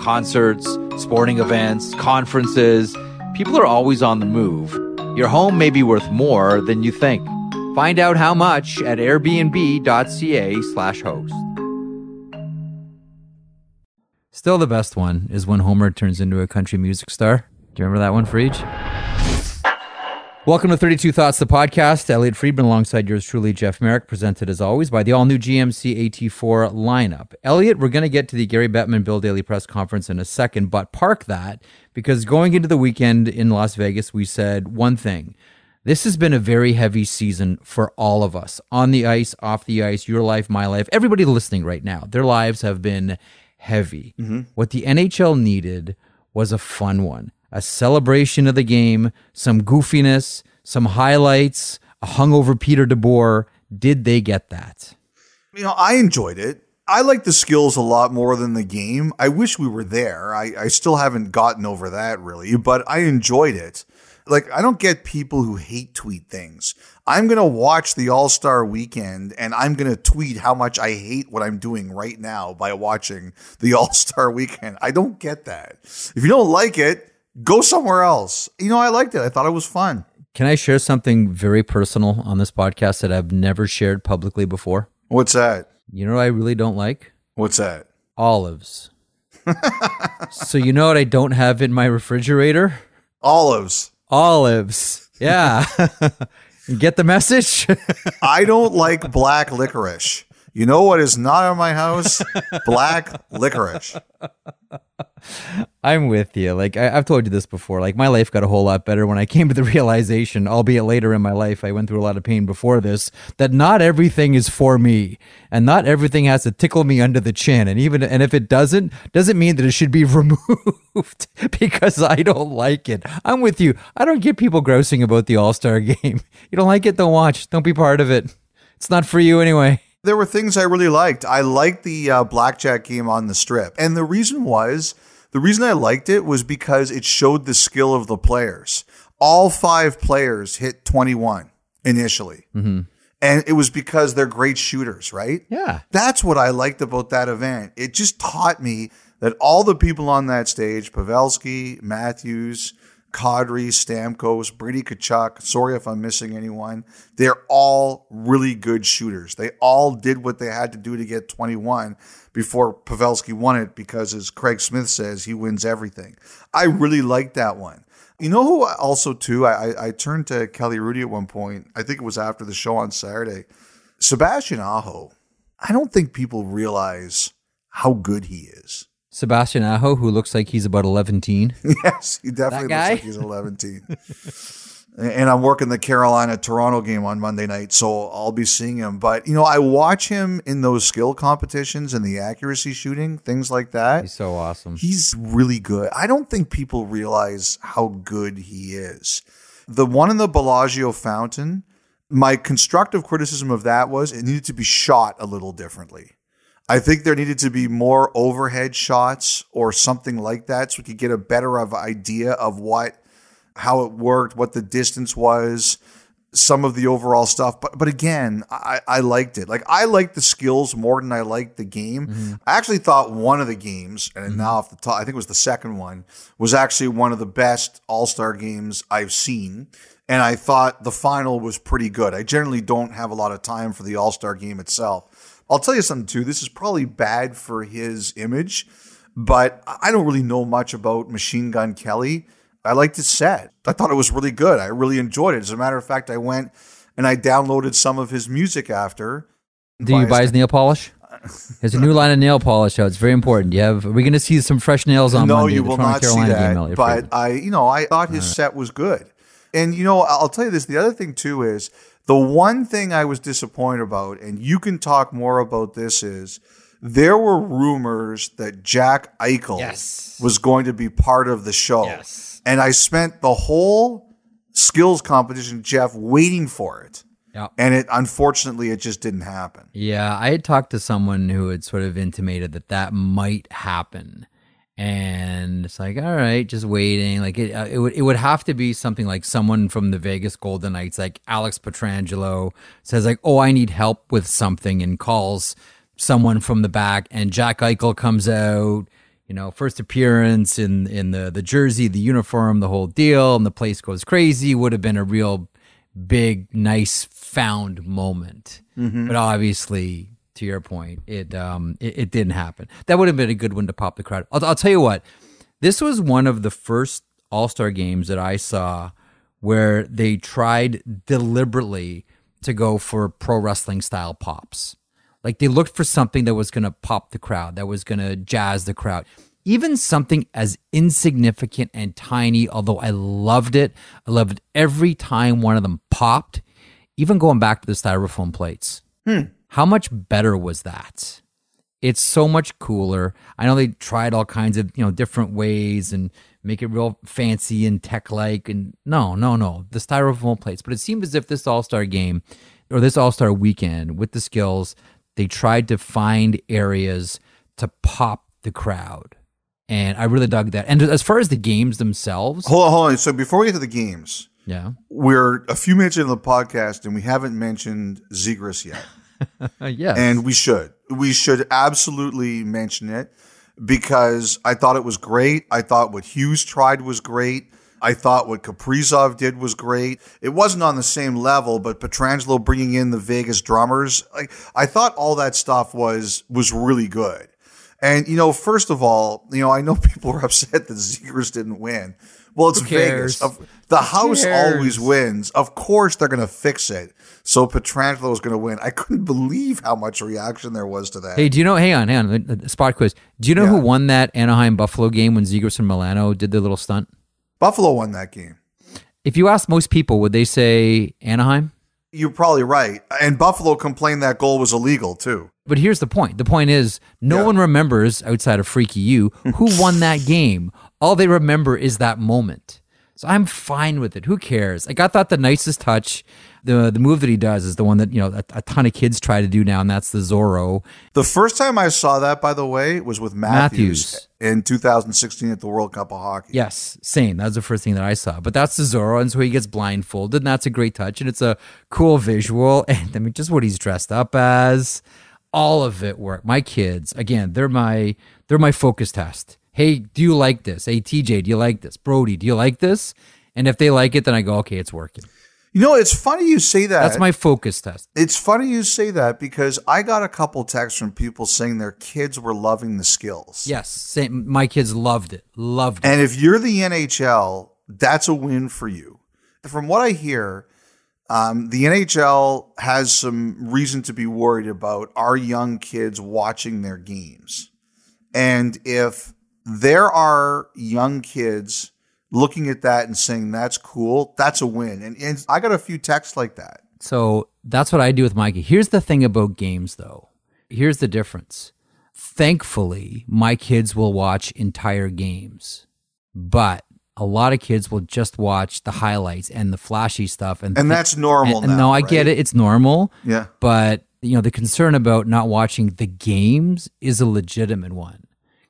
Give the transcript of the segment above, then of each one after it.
Concerts, sporting events, conferences. People are always on the move. Your home may be worth more than you think. Find out how much at airbnb.ca slash host. Still, the best one is when Homer turns into a country music star. Do you remember that one, Freed? Welcome to 32 Thoughts, the podcast. Elliotte Friedman alongside yours truly, Jeff Marek, presented as always by the all new GMC AT4 lineup. Elliotte, we're going to get to the Gary Bettman Bill Daly press conference in a second, but park that because going into the weekend in Las Vegas, we said one thing. This has been a very heavy season for all of us on the ice, off the ice, your life, my life, everybody listening right now. Their lives have been heavy. Mm-hmm. What the NHL needed was a fun one, a celebration of the game, some goofiness, some highlights, a hungover Peter DeBoer. Did they get that? You know, I enjoyed it. I like the skills a lot more than the game. I wish we were there. I, I still haven't gotten over that really, but I enjoyed it. Like, I don't get people who hate tweet things. I'm going to watch the All Star weekend and I'm going to tweet how much I hate what I'm doing right now by watching the All Star weekend. I don't get that. If you don't like it, go somewhere else. You know, I liked it. I thought it was fun. Can I share something very personal on this podcast that I've never shared publicly before? What's that? You know what I really don't like? What's that? Olives. so, you know what I don't have in my refrigerator? Olives. Olives. Yeah. Get the message? I don't like black licorice. You know what is not in my house? Black licorice. I'm with you. Like I, have told you this before. Like my life got a whole lot better when I came to the realization, albeit later in my life, I went through a lot of pain before this, that not everything is for me, and not everything has to tickle me under the chin. And even and if it doesn't, doesn't mean that it should be removed because I don't like it. I'm with you. I don't get people grousing about the All Star game. You don't like it? Don't watch. Don't be part of it. It's not for you anyway there were things I really liked. I liked the uh, blackjack game on the strip. And the reason was the reason I liked it was because it showed the skill of the players. All five players hit 21 initially. Mm-hmm. And it was because they're great shooters, right? Yeah. That's what I liked about that event. It just taught me that all the people on that stage, Pavelski, Matthews, Kadri, Stamkos, Brady Tkachuk. Sorry if I'm missing anyone. They're all really good shooters. They all did what they had to do to get 21 before Pavelski won it because, as Craig Smith says, he wins everything. I really liked that one. You know who also too? I, I turned to Kelly Hrudey at one point. I think it was after the show on Saturday. Sebastian Aho. I don't think people realize how good he is. Sebastian Aho, who looks like he's about 11 teen. Yes, he definitely looks like he's 11 teen. and I'm working the Carolina Toronto game on Monday night, so I'll be seeing him. But you know, I watch him in those skill competitions and the accuracy shooting, things like that. He's so awesome. He's really good. I don't think people realize how good he is. The one in the Bellagio fountain, my constructive criticism of that was it needed to be shot a little differently. I think there needed to be more overhead shots or something like that so we could get a better of idea of what how it worked, what the distance was, some of the overall stuff. But but again, I, I liked it. Like I liked the skills more than I liked the game. Mm-hmm. I actually thought one of the games, and mm-hmm. now off the top, I think it was the second one, was actually one of the best All Star games I've seen. And I thought the final was pretty good. I generally don't have a lot of time for the All Star game itself. I'll tell you something too. This is probably bad for his image, but I don't really know much about Machine Gun Kelly. I liked his set. I thought it was really good. I really enjoyed it. As a matter of fact, I went and I downloaded some of his music after. Do you buy his nail polish? There's a new line of nail polish out. It's very important. You have. Are we going to see some fresh nails on no, Monday? you The will not see Carolina that. game, Elliotte but. I, you know, I thought his set was good. And you know, I'll tell you this. The other thing too is the one thing I was disappointed about, and you can talk more about this. Is there were rumors that Jack Eichel Yes. was going to be part of the show, Yes. and I spent the whole skills competition, Jeff, waiting for it, Yeah. and it unfortunately it just didn't happen. Yeah, I had talked to someone who had sort of intimated that that might happen, and it's like, all right, just waiting. Like it, uh, it would, it would have to be something like someone from the Vegas Golden Knights, like Alex Pietrangelo, says like, oh, I need help with something, and calls someone from the back, and Jack Eichel comes out. You know, first appearance in in the the jersey, the uniform, the whole deal, and the place goes crazy. Would have been a real big, nice found moment. But obviously, to your point, it um it, it didn't happen. That would have been a good one to pop the crowd. I'll, I'll tell you what, this was one of the first All Star games that I saw where they tried deliberately to go for pro wrestling style pops. Like they looked for something that was going to pop the crowd, that was going to jazz the crowd. Even something as insignificant and tiny, although I loved it. I loved every time one of them popped, even going back to the styrofoam plates. How much better was that? It's so much cooler. I know they tried all kinds of, you know, different ways and make it real fancy and tech like and no, no, no. The styrofoam plates. But it seemed as if this all-star game or this all-star weekend with the skills, they tried to find areas to pop the crowd. And I really dug that. And as far as the games themselves, Hold on, hold on. So before we get to the games, yeah. we're a few minutes into the podcast and we haven't mentioned Zegras yet. Yeah. And we should. We should absolutely mention it because I thought it was great. I thought what Hughes tried was great. I thought what Kaprizov did was great. It wasn't on the same level, but Pietrangelo bringing in the Vegas drummers, like I thought all that stuff was was really good. And you know, first of all, you know, I know people were upset that Zegras didn't win. Well, it's? Vegas. The house always wins. Of course, they're going to fix it. So Pietrangelo is going to win. I couldn't believe how much reaction there was to that. Hey, do you know? Hang on, hang on. Spot quiz. Do you know who won that Anaheim Buffalo game when Zegras and Milano did the little stunt? Buffalo won that game. If you ask most people, would they say Anaheim? You're probably right. And Buffalo complained that goal was illegal too. But here's the point. The point is, no Yeah. one remembers outside of Freaky You who won that game. All they remember is that moment. So I'm fine with it. Who cares? Like I thought the nicest touch, the the move that he does is the one that you know a, a ton of kids try to do now, and that's the Zorro. The first time I saw that, by the way, was with Matthews, Matthews. in 2016 at the World Cup of Hockey. Yes, same. That was the first thing that I saw. But that's the Zorro, and so he gets blindfolded, and that's a great touch, and it's a cool visual. And I mean, just what he's dressed up as, all of it worked. My kids, again, they're my they're my focus test. Hey, do you like this? Hey, TJ, do you like this? Brody, do you like this? And if they like it, then I go, okay, it's working. You know, it's funny you say that. That's my focus test. It's funny you say that because I got a couple texts from people saying their kids were loving the skills. Yes, same. My kids loved it. Loved it. And if you're the NHL, that's a win for you. From what I hear, um, the NHL has some reason to be worried about our young kids watching their games. And if there are young kids looking at that and saying that's cool, that's a win. And, and I got a few texts like that. So that's what I do with Mikey. Here's the thing about games, though. Here's the difference. Thankfully, my kids will watch entire games, but a lot of kids will just watch the highlights and the flashy stuff. And, And that's normal and- now, no, I get it. It's normal. Yeah. But you know, the concern about not watching the games is a legitimate one.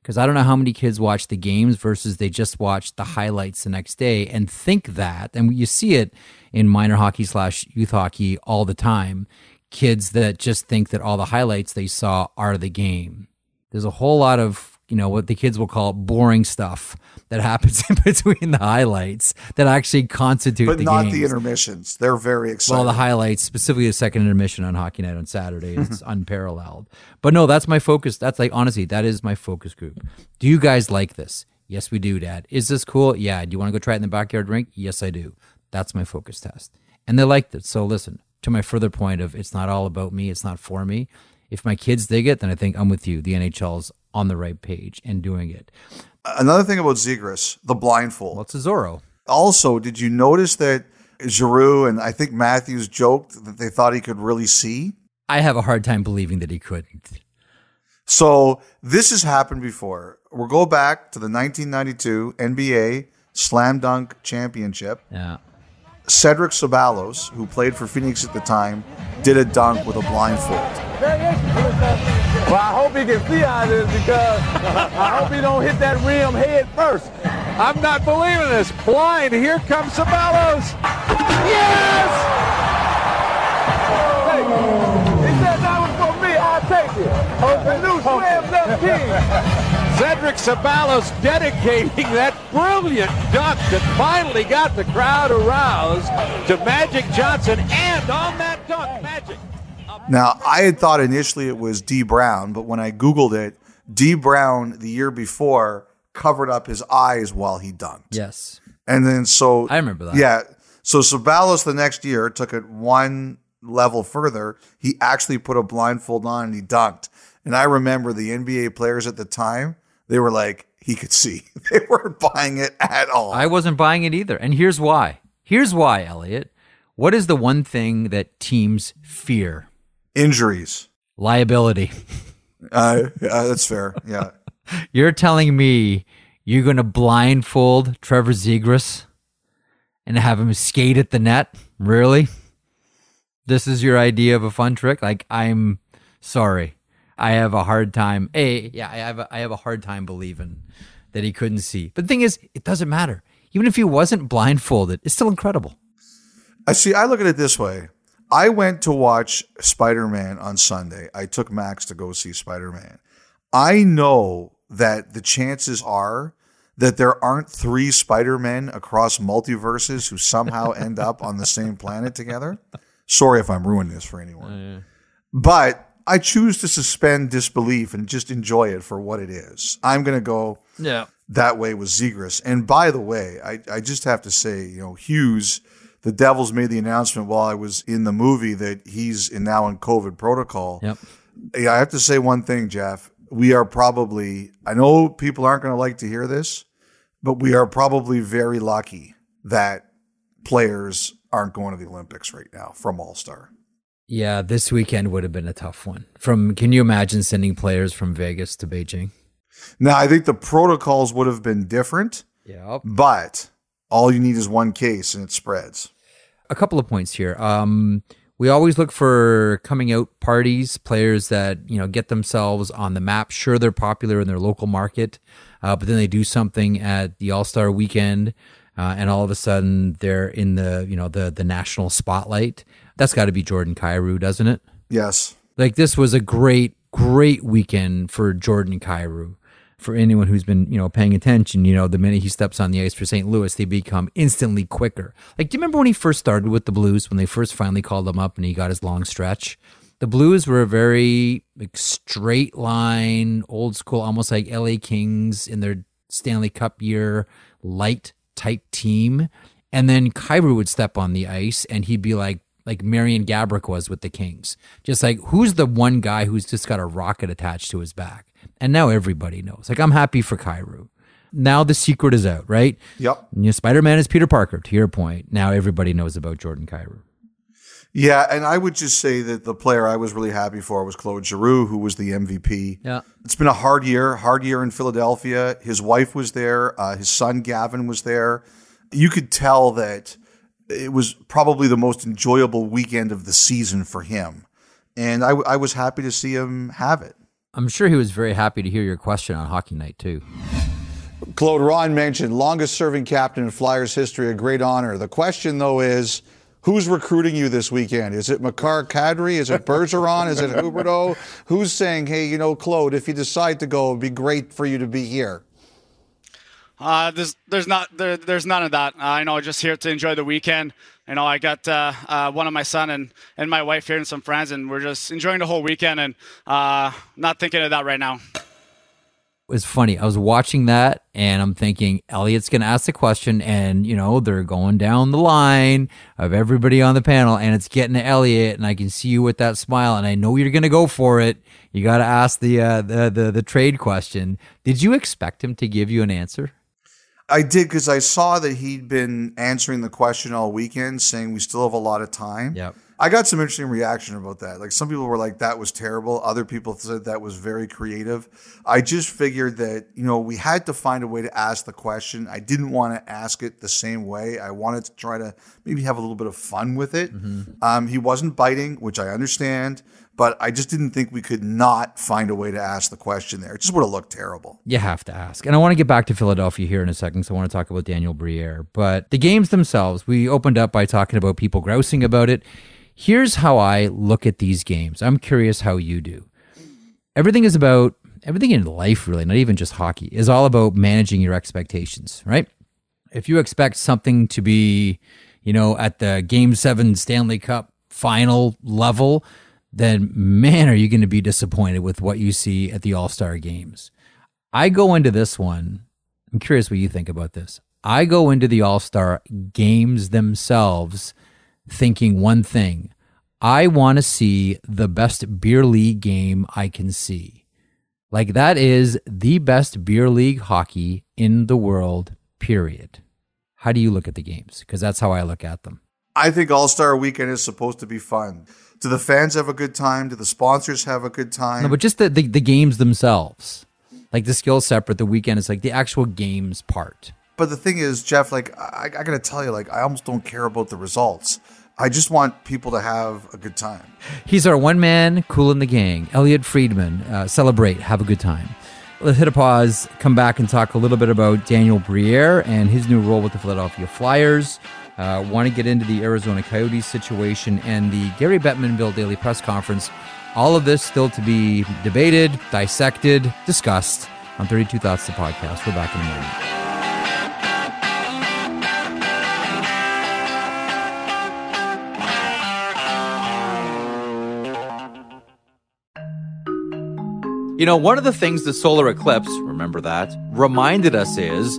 Because I don't know how many kids watch the games versus they just watch the highlights the next day and think that, and you see it in minor hockey slash youth hockey all the time. Kids that just think that all the highlights they saw are the game. There's a whole lot of you know what the kids will call boring stuff that happens in between the highlights that actually constitute But the not games. the intermissions. They're very exciting. Well, the highlights, specifically the second intermission on Hockey Night on Saturday, is unparalleled. But no, that's my focus. That's like honestly, that is my focus group. Do you guys like this? Yes, we do, Dad. Is this cool? Yeah. Do you want to go try it in the backyard rink? Yes, I do. That's my focus test. And they liked it. So listen, to my further point of it's not all about me, it's not for me. If my kids dig it, then I think I'm with you. The NHL's on the right page and doing it. Another thing about Zegras, the blindfold. What's a Zorro? Also, did you notice that Giroux and I think Matthews joked that they thought he could really see? I have a hard time believing that he couldn't. So this has happened before. We'll go back to the 1992 NBA Slam Dunk Championship. Yeah. Cedric Ceballos, who played for Phoenix at the time, did a dunk with a blindfold. Well, I hope he can see out of this because I hope he don't hit that rim head first. I'm not believing this. Blind. Here comes Ceballos. Yes! Hey, he said that was for me. I'll take it. Oh, the new slam dunk king. Cedric Ceballos dedicating that brilliant dunk that finally got the crowd aroused to Magic Johnson and on that dunk, Magic. Now, I had thought initially it was Dee Brown, but when I Googled it, Dee Brown the year before covered up his eyes while he dunked. Yes. And then so I remember that. Yeah. So Ceballos the next year took it one level further. He actually put a blindfold on and he dunked. And I remember the NBA players at the time they were like, he could see. They weren't buying it at all. I wasn't buying it either. And here's why. Here's why, Elliotte. What is the one thing that teams fear? Injuries. Liability. Uh, that's fair. Yeah. You're telling me you're going to blindfold Trevor Zegras and have him skate at the net? Really? This is your idea of a fun trick? Like, I'm sorry. I have a hard time. A, yeah, I have a, I have a hard time believing that he couldn't see. But the thing is, it doesn't matter. Even if he wasn't blindfolded, it's still incredible. I see. I look at it this way. I went to watch Spider Man on Sunday. I took Max to go see Spider Man. I know that the chances are that there aren't three Spider Men across multiverses who somehow end up on the same planet together. Sorry if I'm ruining this for anyone. Oh, yeah. But I choose to suspend disbelief and just enjoy it for what it is. I'm going to go yeah. that way with Zegras. And by the way, I, I just have to say, you know, Hughes, the Devils made the announcement while I was in the movie that he's in now in COVID protocol. Yep. I have to say one thing, Jeff. We are probably, I know people aren't going to like to hear this, but we are probably very lucky that players aren't going to the Olympics right now from All Star. Yeah, this weekend would have been a tough one. From can you imagine sending players from Vegas to Beijing? Now, I think the protocols would have been different. Yeah. But all you need is one case and it spreads. A couple of points here. Um, we always look for coming out parties, players that you know get themselves on the map. Sure, they're popular in their local market, uh, but then they do something at the All Star Weekend, uh, and all of a sudden they're in the you know the the national spotlight. That's got to be Jordan Kyrou, doesn't it? Yes. Like this was a great, great weekend for Jordan Kyrou. For anyone who's been, you know, paying attention, you know, the minute he steps on the ice for St. Louis, they become instantly quicker. Like, do you remember when he first started with the Blues, when they first finally called him up and he got his long stretch? The Blues were a very like, straight line, old school, almost like LA Kings in their Stanley Cup year, light type team. And then Kyrou would step on the ice and he'd be like like Marian Gaborik was with the Kings. Just like who's the one guy who's just got a rocket attached to his back? And now everybody knows. Like I'm happy for Kyrou. Now the secret is out, right? Yep. You know, Spider Man is Peter Parker. To your point, now everybody knows about Jordan Kyrou. Yeah, and I would just say that the player I was really happy for was Claude Giroux, who was the MVP. Yeah, it's been a hard year, hard year in Philadelphia. His wife was there, uh, his son Gavin was there. You could tell that it was probably the most enjoyable weekend of the season for him. And I, I was happy to see him have it. I'm sure he was very happy to hear your question on Hockey Night, too. Claude Ron mentioned longest serving captain in Flyers history, a great honor. The question, though, is who's recruiting you this weekend? Is it Makar Kadri? Is it Bergeron? is it Huberdeau? Who's saying, hey, you know, Claude, if you decide to go, it'd be great for you to be here? Uh, there's there's not there, there's none of that. Uh, I know just here to enjoy the weekend. You know, I got uh, uh, one of my son and, and my wife here and some friends, and we're just enjoying the whole weekend and uh, not thinking of that right now. was funny. I was watching that and I'm thinking Elliotte's going to ask the question and you know they're going down the line of everybody on the panel and it's getting to Elliotte and I can see you with that smile and I know you're going to go for it. You got to ask the, uh, the the the trade question. Did you expect him to give you an answer? I did because I saw that he'd been answering the question all weekend, saying we still have a lot of time. Yep. I got some interesting reaction about that. Like some people were like, that was terrible. Other people said that was very creative. I just figured that, you know, we had to find a way to ask the question. I didn't want to ask it the same way. I wanted to try to maybe have a little bit of fun with it. Um, he wasn't biting, which I understand, but I just didn't think we could not find a way to ask the question there. It just would have looked terrible. You have to ask. And I want to get back to Philadelphia here in a second, so I want to talk about Daniel Briere. But the games themselves, we opened up by talking about people grousing about it. Here's how I look at these games. I'm curious how you do. Everything is about everything in life, really, not even just hockey, is all about managing your expectations, right? If you expect something to be, you know, at the game seven Stanley Cup final level, then man, are you going to be disappointed with what you see at the All Star games. I go into this one, I'm curious what you think about this. I go into the All Star games themselves thinking one thing I want to see the best beer league game I can see. Like, that is the best beer league hockey in the world, period. How do you look at the games? Because that's how I look at them. I think All Star Weekend is supposed to be fun. Do the fans have a good time? Do the sponsors have a good time? No, but just the, the, the games themselves. Like the skill separate, the weekend is like the actual games part. But the thing is, Jeff, like I, I got to tell you, like I almost don't care about the results. I just want people to have a good time. He's our one man, cool in the gang. Elliotte Friedman, uh, celebrate, have a good time. Let's hit a pause, come back and talk a little bit about Daniel Briere and his new role with the Philadelphia Flyers. Uh, want to get into the Arizona Coyotes situation and the Gary Bettman Bill Daly Press Conference. All of this still to be debated, dissected, discussed on 32 Thoughts, the podcast. We're back in a moment. You know, one of the things the solar eclipse, remember that, reminded us is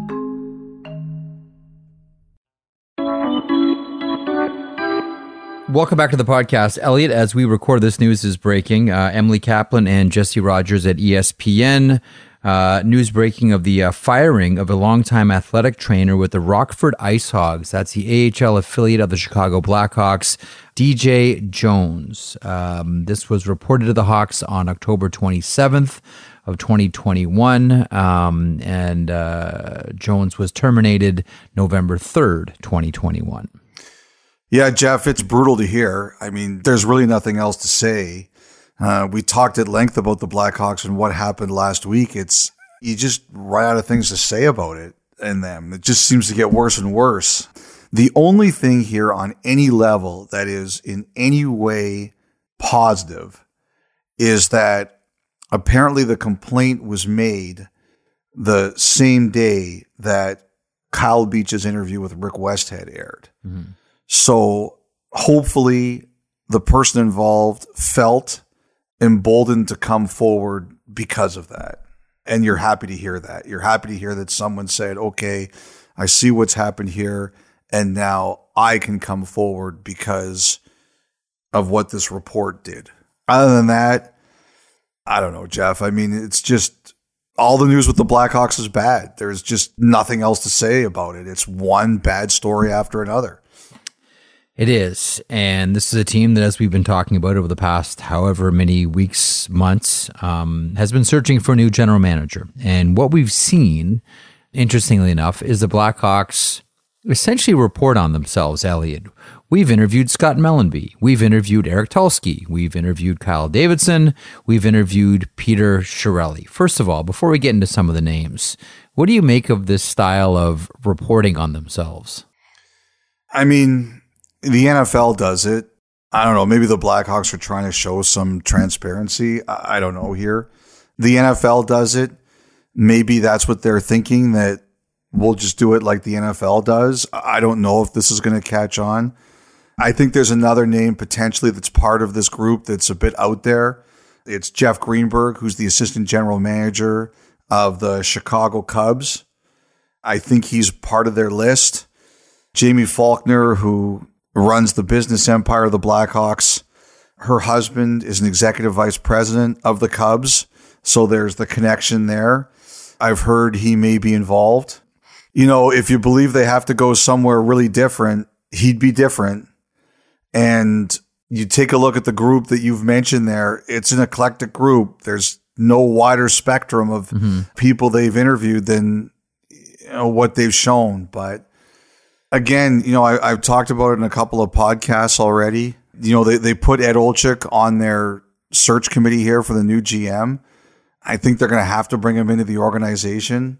Welcome back to the podcast. Elliotte, as we record this news is breaking. Uh, Emily Kaplan and Jesse Rogers at ESPN. Uh, news breaking of the uh, firing of a longtime athletic trainer with the Rockford Ice Hogs. That's the AHL affiliate of the Chicago Blackhawks, DJ Jones. Um, this was reported to the Hawks on October 27th of 2021, um, and uh, Jones was terminated November 3rd, 2021. Yeah, Jeff, it's brutal to hear. I mean, there's really nothing else to say. Uh, we talked at length about the Blackhawks and what happened last week. It's you just run out of things to say about it and them. It just seems to get worse and worse. The only thing here on any level that is in any way positive is that apparently the complaint was made the same day that Kyle Beach's interview with Rick Westhead aired. So hopefully the person involved felt emboldened to come forward because of that. And you're happy to hear that. You're happy to hear that someone said, okay, I see what's happened here. And now I can come forward because of what this report did. Other than that, I don't know, Jeff. I mean, it's just all the news with the Blackhawks is bad. There's just nothing else to say about it. It's one bad story after another. It is. And this is a team that, as we've been talking about over the past however many weeks, months, um, has been searching for a new general manager. And what we've seen, interestingly enough, is the Blackhawks essentially report on themselves, Elliotte. We've interviewed Scott Mellanby. We've interviewed Eric Tulsky. We've interviewed Kyle Davidson. We've interviewed Peter Chiarelli. First of all, before we get into some of the names, what do you make of this style of reporting on themselves? I mean, the NFL does it. I don't know. Maybe the Blackhawks are trying to show some transparency. I don't know here. The NFL does it. Maybe that's what they're thinking that we'll just do it like the NFL does. I don't know if this is going to catch on. I think there's another name potentially that's part of this group that's a bit out there. It's Jeff Greenberg, who's the assistant general manager of the Chicago Cubs. I think he's part of their list. Jamie Faulkner, who runs the business empire of the Blackhawks. Her husband is an executive vice president of the Cubs. So there's the connection there. I've heard he may be involved. You know, if you believe they have to go somewhere really different, he'd be different. And you take a look at the group that you've mentioned there, it's an eclectic group. There's no wider spectrum of mm-hmm. people they've interviewed than you know, what they've shown. But again, you know, I, have talked about it in a couple of podcasts already. You know, they, they put Ed Olczyk on their search committee here for the new GM. I think they're going to have to bring him into the organization.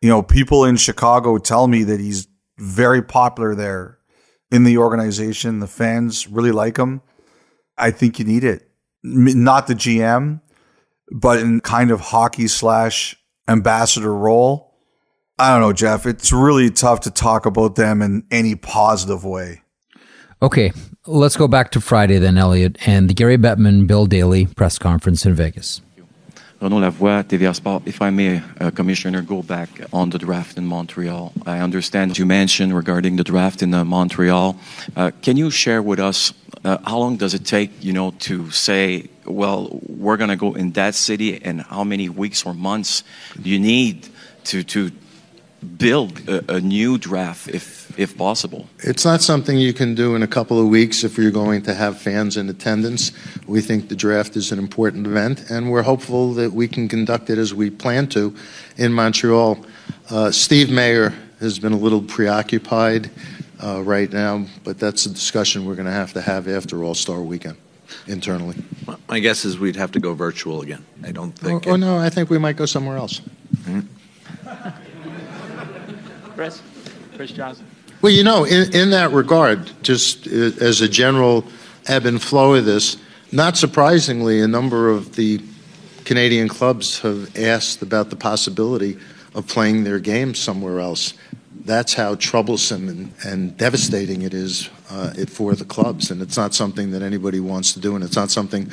You know, people in Chicago tell me that he's very popular there in the organization. The fans really like him. I think you need it. Not the GM, but in kind of hockey slash ambassador role I don't know, Jeff. It's really tough to talk about them in any positive way. Okay, let's go back to Friday then, Elliotte, and the Gary Bettman, Bill Daly press conference in Vegas. Renaud Lavoie, TVA Sport. If I may, uh, Commissioner, go back on the draft in Montreal. I understand you mentioned regarding the draft in uh, Montreal. Uh, can you share with us uh, how long does it take, you know, to say, well, we're going to go in that city, and how many weeks or months do you need to to build a, a, new draft if if possible. It's not something you can do in a couple of weeks if you're going to have fans in attendance. We think the draft is an important event, and we're hopeful that we can conduct it as we plan to in Montreal. Uh, Steve Mayer has been a little preoccupied uh, right now, but that's a discussion we're going to have to have after All Star Weekend internally. My guess is we'd have to go virtual again. I don't think. Oh, oh no, I think we might go somewhere else. Mm-hmm. Chris? Chris Johnston. Well, you know, in, in that regard, just as a general ebb and flow of this, not surprisingly, a number of the Canadian clubs have asked about the possibility of playing their games somewhere else. That's how troublesome and, and devastating it is uh, it for the clubs, and it's not something that anybody wants to do, and it's not something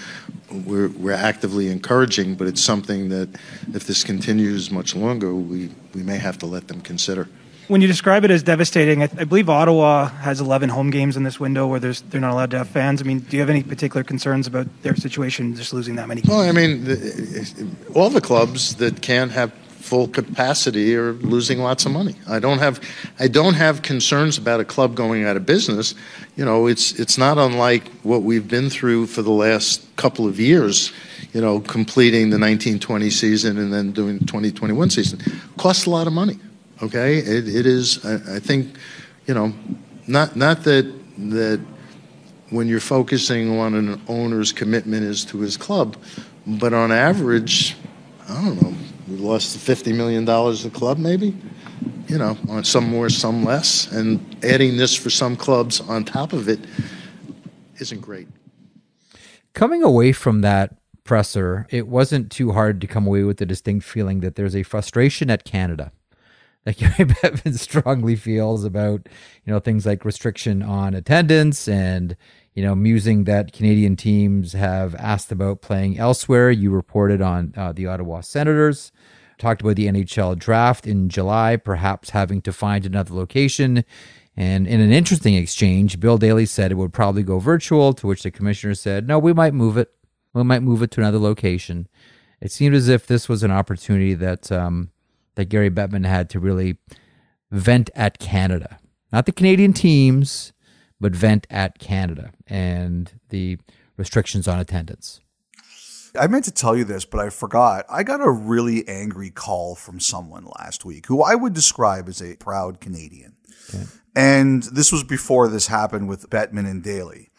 we're, we're actively encouraging, but it's something that if this continues much longer, we, we may have to let them consider when you describe it as devastating, I, I, believe Ottawa has 11 home games in this window where there's they're not allowed to have fans. I mean, do you have any particular concerns about their situation, just losing that many? Well, I mean, the, all the clubs that can't have full capacity are losing lots of money. I don't have I don't have concerns about a club going out of business. You know, it's it's not unlike what we've been through for the last couple of years. You know, completing the 1920 season and then doing the 2021 season costs a lot of money. Okay, it, it is. I, I think, you know, not not that that when you're focusing on an owner's commitment is to his club, but on average, I don't know, we lost fifty million dollars a club, maybe. You know, on some more, some less, and adding this for some clubs on top of it isn't great. Coming away from that presser, it wasn't too hard to come away with the distinct feeling that there's a frustration at Canada that Gary Bettman strongly feels about, you know, things like restriction on attendance and, you know, musing that Canadian teams have asked about playing elsewhere. You reported on uh, the Ottawa Senators, talked about the NHL draft in July, perhaps having to find another location. And in an interesting exchange, Bill Daly said it would probably go virtual, to which the commissioner said, no, we might move it. We might move it to another location. it seemed as if this was an opportunity that um, that Gary Bettman had to really vent at Canada, not the Canadian teams, but vent at Canada and the restrictions on attendance. I meant to tell you this, but I forgot. I got a really angry call from someone last week who I would describe as a proud Canadian. And this was before this happened with Bettman and Daly.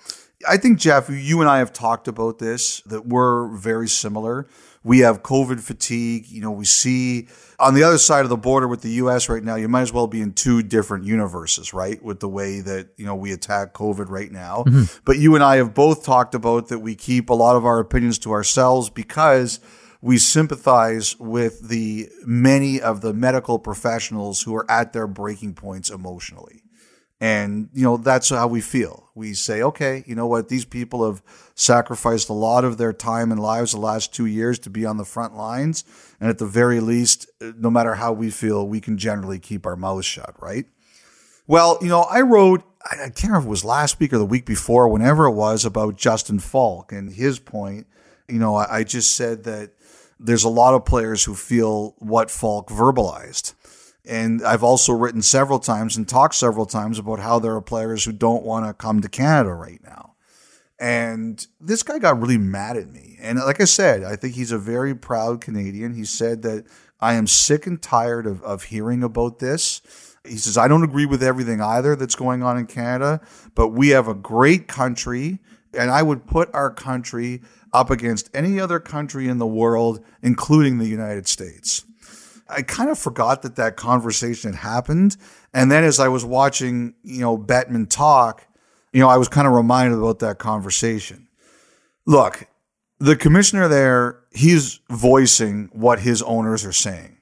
I think, Jeff, you and I have talked about this, that we're very similar. We have COVID fatigue. You know, we see on the other side of the border with the US right now, you might as well be in two different universes, right? With the way that, you know, we attack COVID right now. Mm-hmm. But you and I have both talked about that we keep a lot of our opinions to ourselves because we sympathize with the many of the medical professionals who are at their breaking points emotionally. And, you know, that's how we feel. We say, okay, you know what? These people have sacrificed a lot of their time and lives the last two years to be on the front lines. And at the very least, no matter how we feel, we can generally keep our mouths shut, right? Well, you know, I wrote, I can't remember if it was last week or the week before, whenever it was, about Justin Faulk and his point. You know, I, I just said that there's a lot of players who feel what Faulk verbalized. And I've also written several times and talked several times about how there are players who don't want to come to Canada right now. And this guy got really mad at me. And like I said, I think he's a very proud Canadian. He said that I am sick and tired of, of hearing about this. He says, I don't agree with everything either that's going on in Canada, but we have a great country. And I would put our country up against any other country in the world, including the United States. I kind of forgot that that conversation had happened. And then as I was watching, you know, Bettman talk, you know, I was kind of reminded about that conversation. Look, the commissioner there, he's voicing what his owners are saying.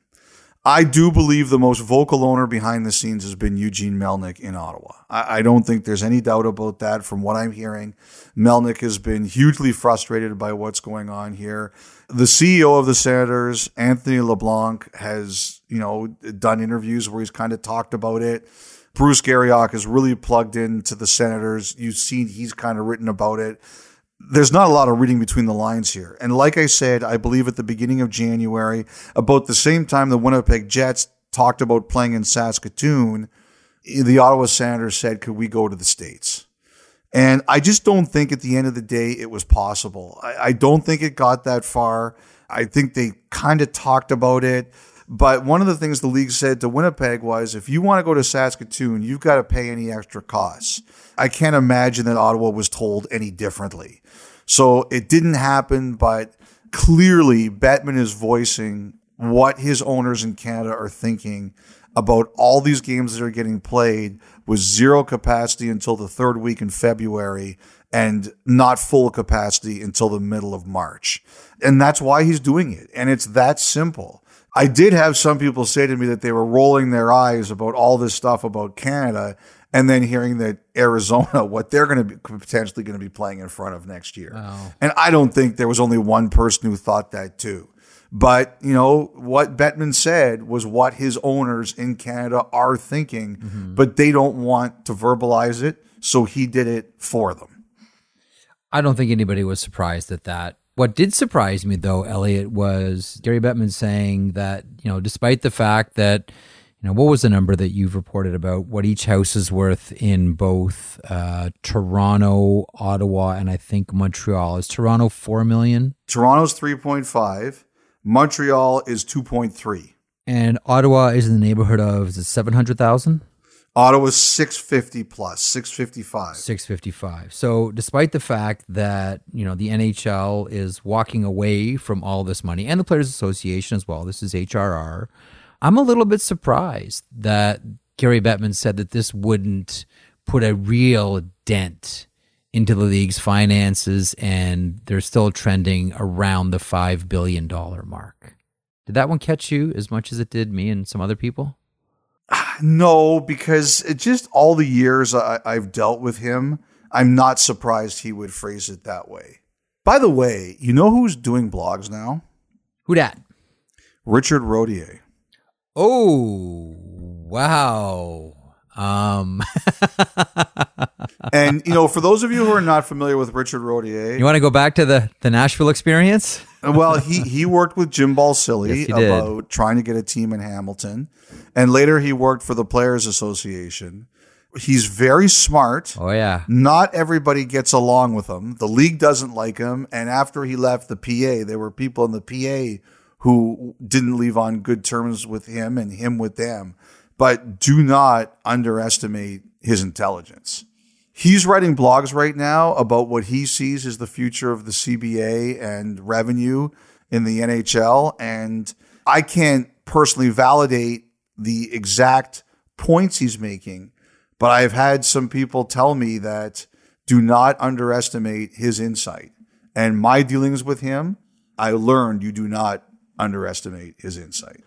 I do believe the most vocal owner behind the scenes has been Eugene Melnyk in Ottawa. I, I don't think there's any doubt about that from what I'm hearing. Melnyk has been hugely frustrated by what's going on here. The CEO of the Senators, Anthony LeBlanc, has, you know, done interviews where he's kind of talked about it. Bruce Garrioch is really plugged into the Senators. You've seen he's kind of written about it there's not a lot of reading between the lines here. And like I said, I believe at the beginning of January, about the same time the Winnipeg Jets talked about playing in Saskatoon, the Ottawa Senators said, could we go to the States? And I just don't think at the end of the day it was possible. I, I don't think it got that far. I think they kind of talked about it. But one of the things the league said to Winnipeg was if you want to go to Saskatoon, you've got to pay any extra costs. I can't imagine that Ottawa was told any differently. So it didn't happen, but clearly Bettman is voicing what his owners in Canada are thinking about all these games that are getting played with zero capacity until the third week in February and not full capacity until the middle of March. And that's why he's doing it. And it's that simple. I did have some people say to me that they were rolling their eyes about all this stuff about Canada and then hearing that Arizona, what they're going to be potentially going to be playing in front of next year. And I don't think there was only one person who thought that too. But, you know, what Bettman said was what his owners in Canada are thinking, but they don't want to verbalize it. So he did it for them. I don't think anybody was surprised at that. What did surprise me, though, Elliotte, was Gary Bettman saying that, you know, despite the fact that, you know, what was the number that you've reported about what each house is worth in both uh, Toronto, Ottawa, and I think Montreal? Is Toronto 4 million? Toronto's 3.5, Montreal is 2.3. And Ottawa is in the neighborhood of, is it 700,000? Ottawa's 650 plus, 655. 655. So, despite the fact that, you know, the NHL is walking away from all this money and the Players Association as well, this is HRR, I'm a little bit surprised that Gary Bettman said that this wouldn't put a real dent into the league's finances and they're still trending around the $5 billion mark. Did that one catch you as much as it did me and some other people? No, because it just all the years I, I've dealt with him, I'm not surprised he would phrase it that way. By the way, you know who's doing blogs now? Who dat? Richard Rodier. Oh, wow. Um, And you know, for those of you who are not familiar with Richard Rodier, you want to go back to the the Nashville experience? well, he he worked with Jim Balsillie Yes, he did. about trying to get a team in Hamilton, and later he worked for the Players Association. He's very smart. Oh yeah. Not everybody gets along with him. The league doesn't like him, and after he left the PA, there were people in the PA who didn't leave on good terms with him and him with them. But do not underestimate his intelligence. He's writing blogs right now about what he sees as the future of the CBA and revenue in the NHL. And I can't personally validate the exact points he's making, but I've had some people tell me that do not underestimate his insight. And my dealings with him, I learned you do not underestimate his insight.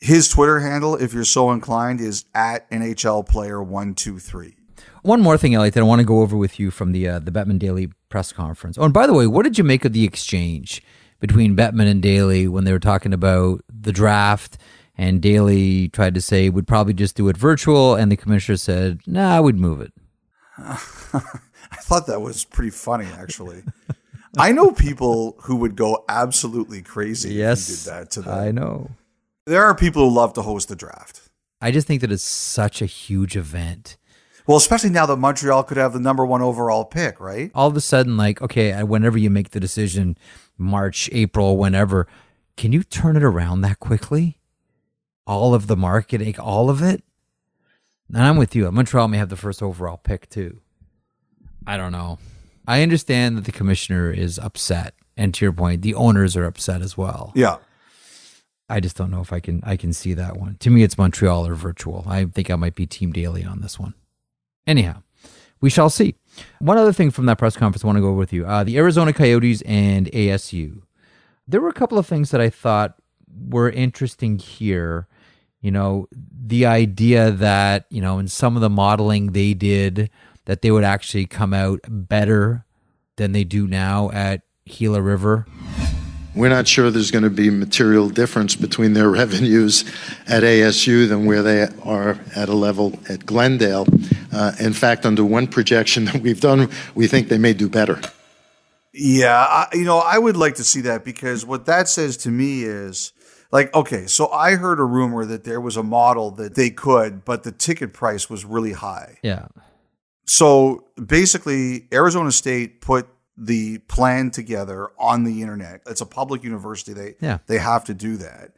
His Twitter handle, if you're so inclined, is at NHL player one two three. One more thing, Elliotte, that I want to go over with you from the uh, the Bettman Daly press conference. Oh, and by the way, what did you make of the exchange between Bettman and Daly when they were talking about the draft? And Daly tried to say we'd probably just do it virtual, and the commissioner said, "Nah, we'd move it." I thought that was pretty funny, actually. I know people who would go absolutely crazy Yes, if you did that to them. I know. There are people who love to host the draft. I just think that it's such a huge event. Well, especially now that Montreal could have the number one overall pick, right? All of a sudden, like, okay, whenever you make the decision, March, April, whenever, can you turn it around that quickly? All of the marketing, all of it? And I'm with you. Montreal may have the first overall pick too. I don't know. I understand that the commissioner is upset, and to your point, the owners are upset as well. Yeah. I just don't know if I can I can see that one. To me, it's Montreal or virtual. I think I might be Team Daly on this one. Anyhow, we shall see. One other thing from that press conference I want to go over with you: uh, the Arizona Coyotes and ASU. There were a couple of things that I thought were interesting here. You know, the idea that you know in some of the modeling they did that they would actually come out better than they do now at Gila River. We're not sure there's going to be material difference between their revenues at ASU than where they are at a level at Glendale. Uh, in fact, under one projection that we've done, we think they may do better. Yeah, I, you know, I would like to see that because what that says to me is like, okay, so I heard a rumor that there was a model that they could, but the ticket price was really high. Yeah. So basically, Arizona State put the plan together on the internet. It's a public university. They Yeah. they have to do that.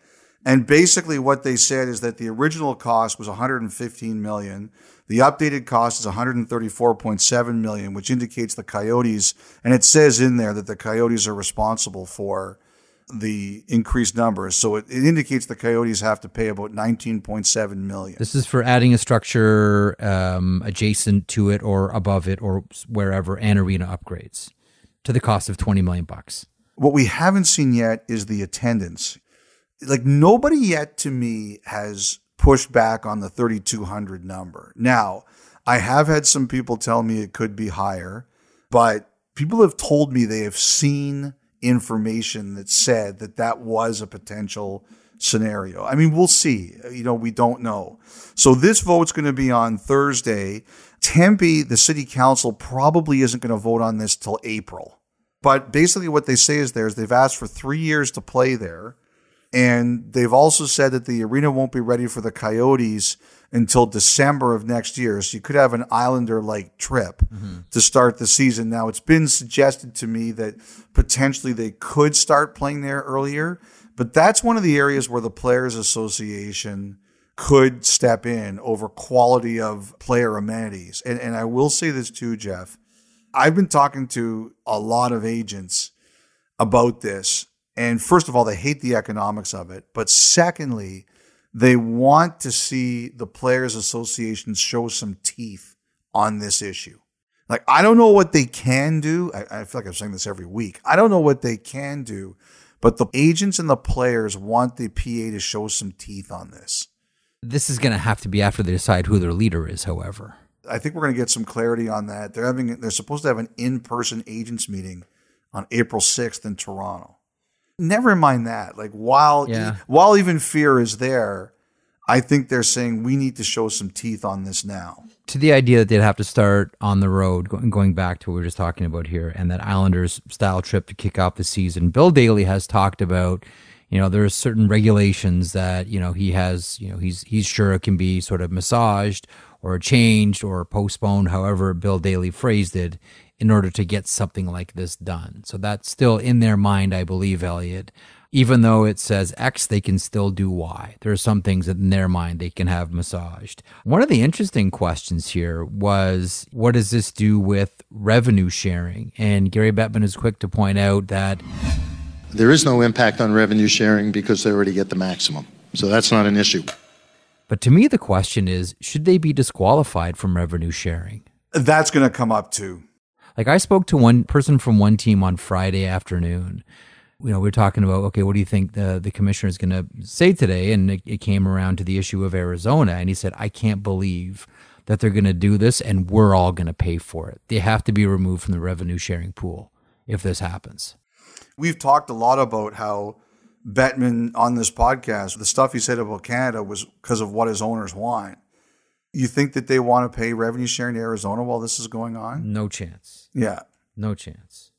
And basically what they said is that the original cost was 115 million. The updated cost is 134.7 million, which indicates the Coyotes and it says in there that the Coyotes are responsible for the increased numbers. So it, it indicates the Coyotes have to pay about 19.7 million. This is for adding a structure um, adjacent to it or above it or wherever and arena upgrades to the cost of 20 million bucks. What we haven't seen yet is the attendance. Like nobody yet to me has pushed back on the 3200 number. Now, I have had some people tell me it could be higher, but people have told me they have seen information that said that that was a potential scenario. I mean, we'll see. You know, we don't know. So this vote's going to be on Thursday. Tempe, the city council probably isn't going to vote on this till April. But basically, what they say is there is they've asked for three years to play there. And they've also said that the arena won't be ready for the Coyotes until December of next year. So you could have an Islander like trip mm-hmm. to start the season. Now, it's been suggested to me that potentially they could start playing there earlier, but that's one of the areas where the Players Association could step in over quality of player amenities. And, and I will say this too, Jeff. I've been talking to a lot of agents about this. And first of all, they hate the economics of it. But secondly, they want to see the Players Association show some teeth on this issue. Like, I don't know what they can do. I, I feel like I'm saying this every week. I don't know what they can do, but the agents and the players want the PA to show some teeth on this. This is going to have to be after they decide who their leader is, however. I think we're going to get some clarity on that. They're having they're supposed to have an in-person agents meeting on April 6th in Toronto. Never mind that. Like while Yeah. while even fear is there, I think they're saying we need to show some teeth on this now. To the idea that they'd have to start on the road, going back to what we were just talking about here, and that Islanders style trip to kick off the season. Bill Daly has talked about, you know, there are certain regulations that you know he has, you know, he's he's sure it can be sort of massaged or changed or postponed, however Bill Daly phrased it, in order to get something like this done. So that's still in their mind, I believe, Elliotte. Even though it says X, they can still do Y. There are some things that in their mind they can have massaged. One of the interesting questions here was what does this do with revenue sharing? And Gary Bettman is quick to point out that There is no impact on revenue sharing because they already get the maximum. So that's not an issue. But to me the question is should they be disqualified from revenue sharing? That's going to come up too. Like I spoke to one person from one team on Friday afternoon. You know, we are talking about okay, what do you think the the commissioner is going to say today? And it, it came around to the issue of Arizona, and he said, "I can't believe that they're going to do this, and we're all going to pay for it. They have to be removed from the revenue sharing pool if this happens." We've talked a lot about how Bettman on this podcast, the stuff he said about Canada was because of what his owners want. You think that they want to pay revenue sharing to Arizona while this is going on? No chance. Yeah. No chance.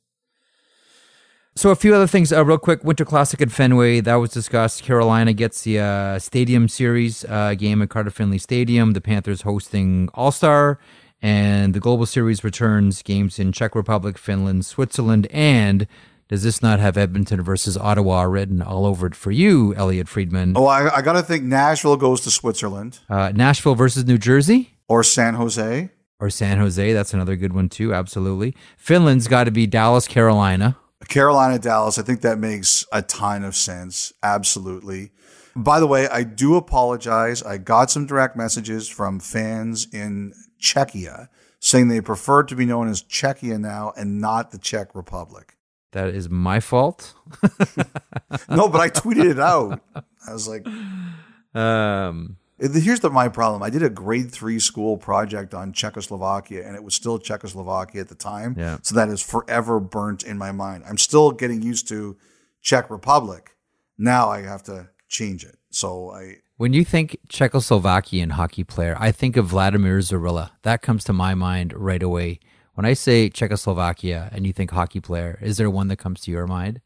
So a few other things, uh, real quick. Winter Classic at Fenway that was discussed. Carolina gets the uh, Stadium Series uh, game at Carter Finley Stadium. The Panthers hosting All Star, and the Global Series returns games in Czech Republic, Finland, Switzerland, and does this not have Edmonton versus Ottawa written all over it for you, Elliotte Friedman? Oh, I, I got to think Nashville goes to Switzerland Uh, Nashville versus New Jersey or San Jose. or San Jose. That's another good one too. Absolutely. Finland's got to be Dallas, Carolina. Carolina, Dallas. I think that makes a ton of sense. Absolutely. By the way, I do apologize. I got some direct messages from fans in Czechia saying they prefer to be known as Czechia now and not the Czech Republic. That is my fault. No, but I tweeted it out. I was like, Um, here's the, my problem. I did a grade three school project on Czechoslovakia, and it was still Czechoslovakia at the time. Yeah. So that is forever burnt in my mind. I'm still getting used to Czech Republic. Now I have to change it. So I, when you think Czechoslovakian hockey player, I think of Vladimir Dzurilla. That comes to my mind right away. When I say Czechoslovakia and you think hockey player, is there one that comes to your mind?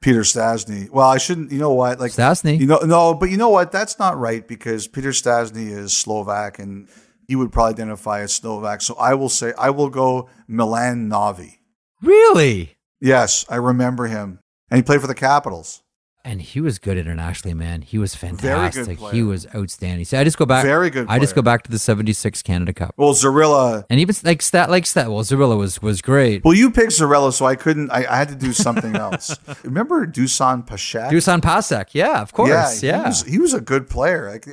Peter Stastny. Well, I shouldn't. You know what? Like Stastny. You know, no, but you know what? That's not right because Peter Stastny is Slovak, and he would probably identify as Slovak. So I will say I will go Milan Novy. Really? Yes, I remember him, and he played for the Capitals. And he was good internationally, man. He was fantastic. He was outstanding. See, I just go back. Very good I just go back to the '76 Canada Cup, Well, Dzurilla. and even like stat, like stat. Well, Dzurilla was was great. Well, you picked Dzurilla, so I couldn't. I, I had to do something else. Remember Dusan Pasek? Dusan Pasek, yeah, of course, yeah. He, was, he was a good player. Like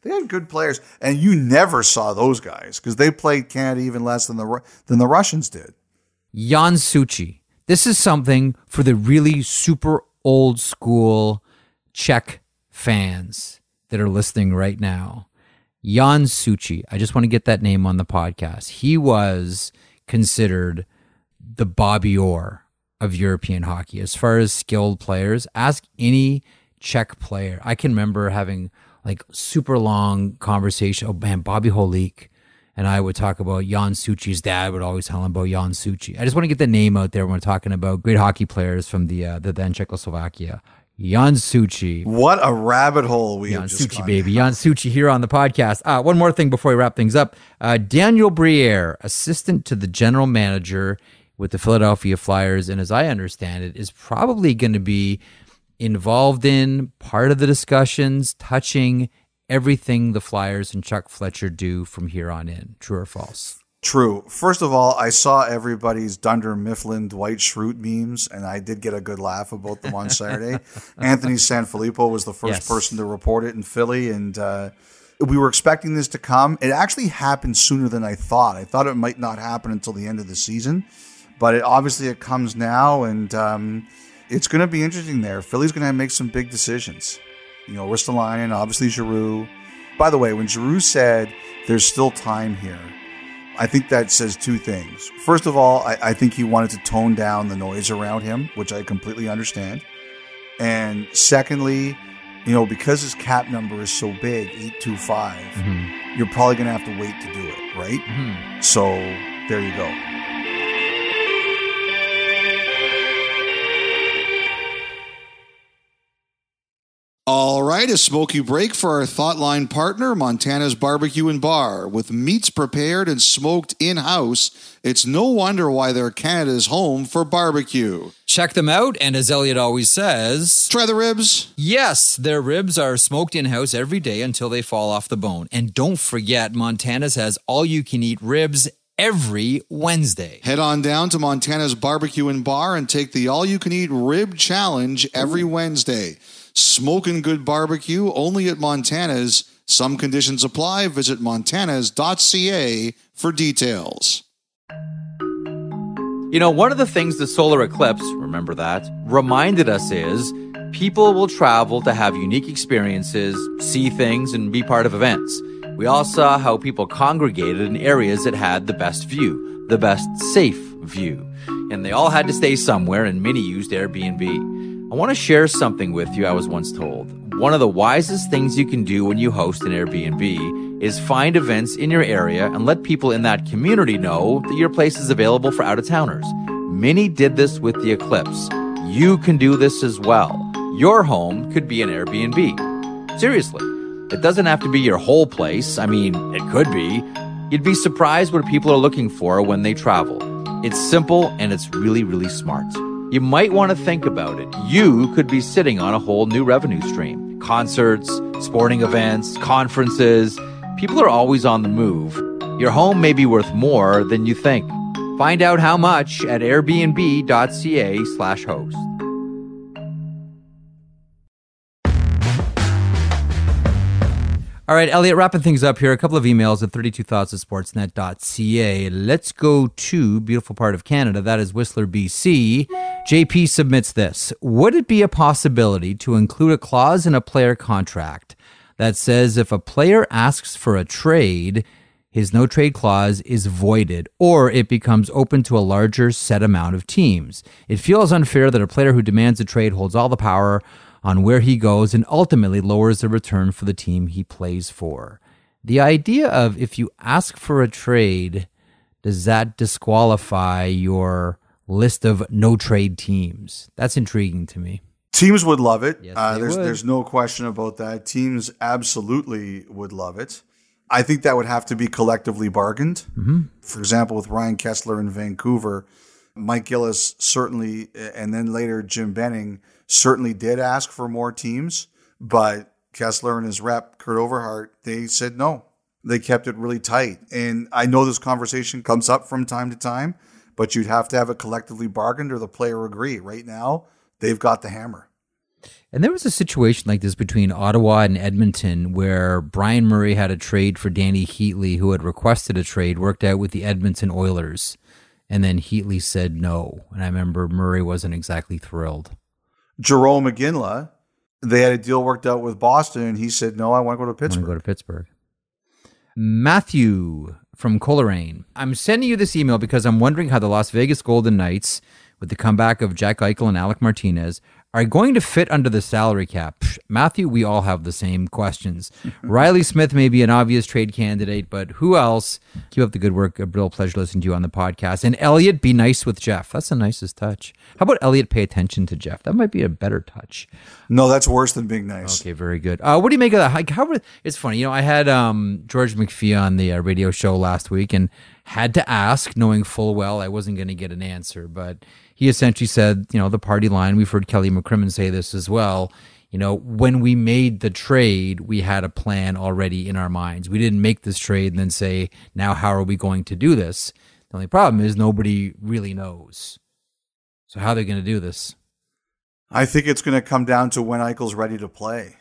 they had good players, and you never saw those guys because they played Canada even less than the than the Russians did. Jan Suchy. This is something for the really super old school Czech fans that are listening right now. Jan Suchy. I just want to get that name on the podcast. He was considered the Bobby Orr of European hockey as far as skilled players. Ask any Czech player. I can remember having like super long conversation. Oh man, Bobby Holik and I would talk about Jan Suchy's dad would always tell him about Jan Suchy. I just want to get the name out there when we're talking about great hockey players from the uh, the then Czechoslovakia. Jan Suchy. What a rabbit hole we Jan have just Suchy, baby. Jan Suchy here on the podcast. Uh, one more thing before we wrap things up. Uh, Daniel Briere, assistant to the general manager with the Philadelphia Flyers, and as I understand it, is probably going to be involved in part of the discussions, touching everything the Flyers and Chuck Fletcher do from here on in. True or false? True. First of all, I saw everybody's Dunder Mifflin Dwight Schrute memes, and I did get a good laugh about them on Saturday. Anthony Sanfilippo was the first Yes. person to report it in Philly, and uh, we were expecting this to come. It actually happened sooner than I thought. I thought it might not happen until the end of the season, but it, obviously it comes now, and um, it's going to be interesting there. Philly's going to make some big decisions. You know, Ristolainen, obviously Giroux. By the way, when Giroux said there's still time here, I think that says two things. First of all, I, I think he wanted to tone down the noise around him, which I completely understand. And secondly, you know, because his cap number is so big, 825, mm-hmm. you're probably going to have to wait to do it, right? Mm-hmm. So there you go. All right, a smoky break for our Thoughtline partner, Montana's Barbecue and Bar. With meats prepared and smoked in house, it's no wonder why they're Canada's home for barbecue. Check them out, and as Elliotte always says, Try the ribs. yes, their ribs are smoked in house every day until they fall off the bone. And don't forget, Montana's has all you can eat ribs every Wednesday. Head on down to Montana's Barbecue and Bar and take the all you can eat rib challenge every Wednesday. Smoking good barbecue only at Montana's. Some conditions apply. Visit montanas.ca for details. You know, one of the things the solar eclipse, remember that, reminded us is people will travel to have unique experiences, see things, and be part of events. We all saw how people congregated in areas that had the best view, the best safe view. And they all had to stay somewhere, and many used Airbnb. I want to share something with you I was once told. One of the wisest things you can do when you host an Airbnb is find events in your area and let people in that community know that your place is available for out of towners. Many did this with the eclipse. You can do this as well. Your home could be an Airbnb. Seriously, it doesn't have to be your whole place. I mean, it could be. You'd be surprised what people are looking for when they travel. It's simple and it's really, really smart. You might want to think about it. You could be sitting on a whole new revenue stream. Concerts, sporting events, conferences. People are always on the move. Your home may be worth more than you think. Find out how much at airbnb.ca slash host. All right, Elliotte, wrapping things up here. A couple of emails at 32thoughts at sportsnet.ca. Let's go to beautiful part of Canada. That is Whistler, BC. JP submits this. Would it be a possibility to include a clause in a player contract that says if a player asks for a trade, his no trade clause is voided or it becomes open to a larger set amount of teams? It feels unfair that a player who demands a trade holds all the power on where he goes and ultimately lowers the return for the team he plays for. The idea of if you ask for a trade, does that disqualify your list of no trade teams? That's intriguing to me. Teams would love it. Yes, uh, there's would. there's no question about that. Teams absolutely would love it. I think that would have to be collectively bargained. Mm-hmm. For example, with Ryan Kesler in Vancouver, Mike Gillis certainly, and then later Jim Benning certainly did ask for more teams, but Kesler and his rep Kurt Overhardt they said no. They kept it really tight, and I know this conversation comes up from time to time, but you'd have to have it collectively bargained or the player agree. Right now, they've got the hammer. And there was a situation like this between Ottawa and Edmonton where Brian Murray had a trade for Dany Heatley, who had requested a trade, worked out with the Edmonton Oilers. And then Heatley said no. And I remember Murray wasn't exactly thrilled. Jarome Iginla, they had a deal worked out with Boston, and he said, "No, I want to go to I want to Pittsburgh." go to Pittsburgh. Matthew from Coleraine. I'm sending you this email because I'm wondering how the Las Vegas Golden Knights, with the comeback of Jack Eichel and Alec Martinez, are going to fit under the salary cap. Psh, Matthew, we all have the same questions. Reilly Smith may be an obvious trade candidate, but who else? Keep up the good work. A real pleasure listening to you on the podcast. And Elliotte, be nice with Jeff. That's the nicest touch. How about Elliotte pay attention to Jeff? That might be a better touch. No, that's worse than being nice. Okay, very good. Uh, what do you make of that? Like, how it's funny, you know. I had um, George McPhee on the uh, radio show last week, and had to ask, knowing full well I wasn't going to get an answer. But he essentially said, you know, the party line. We've heard Kelly McCrimmon say this as well. You know, when we made the trade, we had a plan already in our minds. We didn't make this trade and then say, now how are we going to do this? The only problem is nobody really knows. So how are they going to do this? I think it's going to come down to when Eichel's ready to play.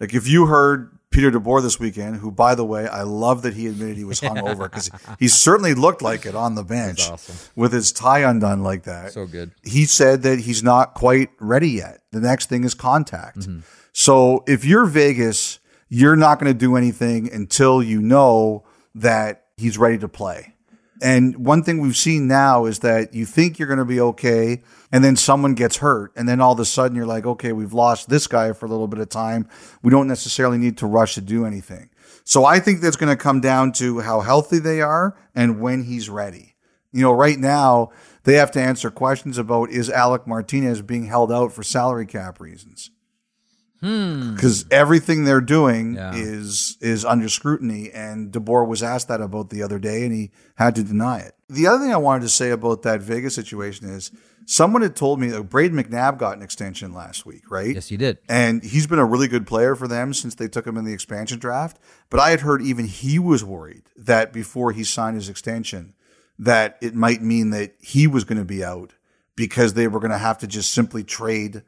Like if you heard Peter DeBoer this weekend, who, by the way, I love that he admitted he was hungover because he certainly looked like it on the bench awesome. with his tie undone like that. So good. He said that he's not quite ready yet. The next thing is contact. Mm-hmm. So if you're Vegas, you're not going to do anything until you know that he's ready to play. And one thing we've seen now is that you think you're going to be okay, and then someone gets hurt, and then all of a sudden you're like, okay, we've lost this guy for a little bit of time. We don't necessarily need to rush to do anything. So I think that's going to come down to how healthy they are and when he's ready. You know, right now they have to answer questions about is Alec Martinez being held out for salary cap reasons? Hmm. Because everything they're doing Yeah. is is under scrutiny, and DeBoer was asked that about the other day, and he had to deny it. The other thing I wanted to say about that Vegas situation is someone had told me that Brayden McNabb got an extension last week, right? Yes, he did. And he's been a really good player for them since they took him in the expansion draft. But I had heard even he was worried that before he signed his extension, that it might mean that he was going to be out because they were going to have to just simply trade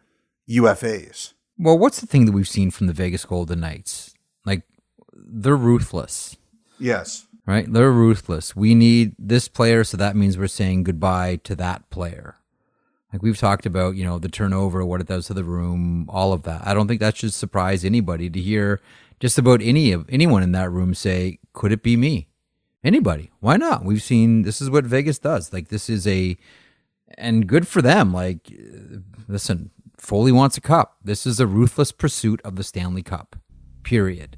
UFAs. Well, what's the thing that we've seen from the Vegas Golden Knights? Like, they're ruthless, Yes. right? They're ruthless. We need this player, so that means we're saying goodbye to that player. Like we've talked about, you know, the turnover, what it does to the room, all of that. I don't think that should surprise anybody to hear just about any of anyone in that room say, "Could it be me?" Anybody? Why not? We've seen this is what Vegas does. Like this is a and good for them. Like, listen, Foley wants a cup. This is a ruthless pursuit of the Stanley Cup. Period.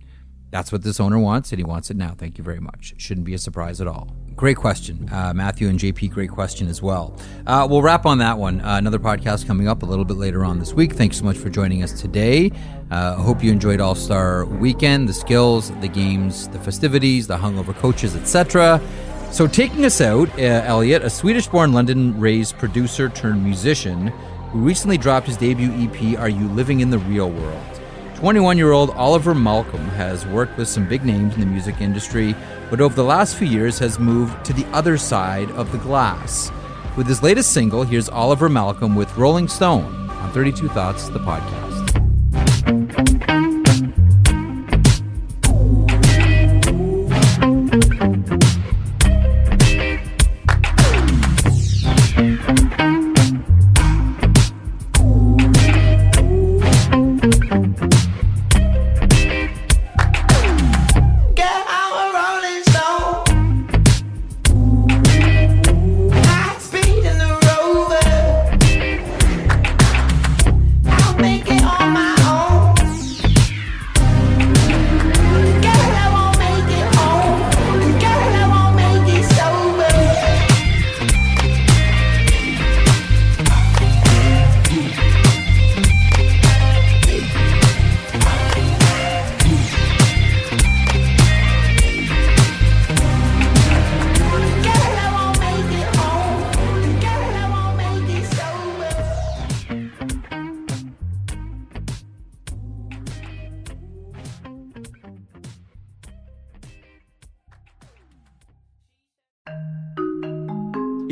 That's what this owner wants, and he wants it now. Thank you very much. Shouldn't be a surprise at all. Great question, uh, Matthew and JP. Great question as well. Uh, we'll wrap on that one. Uh, another podcast coming up a little bit later on this week. Thanks so much for joining us today. Uh, I hope you enjoyed All Star Weekend, the skills, the games, the festivities, the hungover coaches, etc. So, taking us out, uh, Elliotte, a Swedish born London raised producer turned musician who recently dropped his debut EP, Are You Living in the Real World? 21 year old Oliver Malcolm has worked with some big names in the music industry, but over the last few years has moved to the other side of the glass. With his latest single, here's Oliver Malcolm with Rolling Stone on 32 Thoughts, the podcast.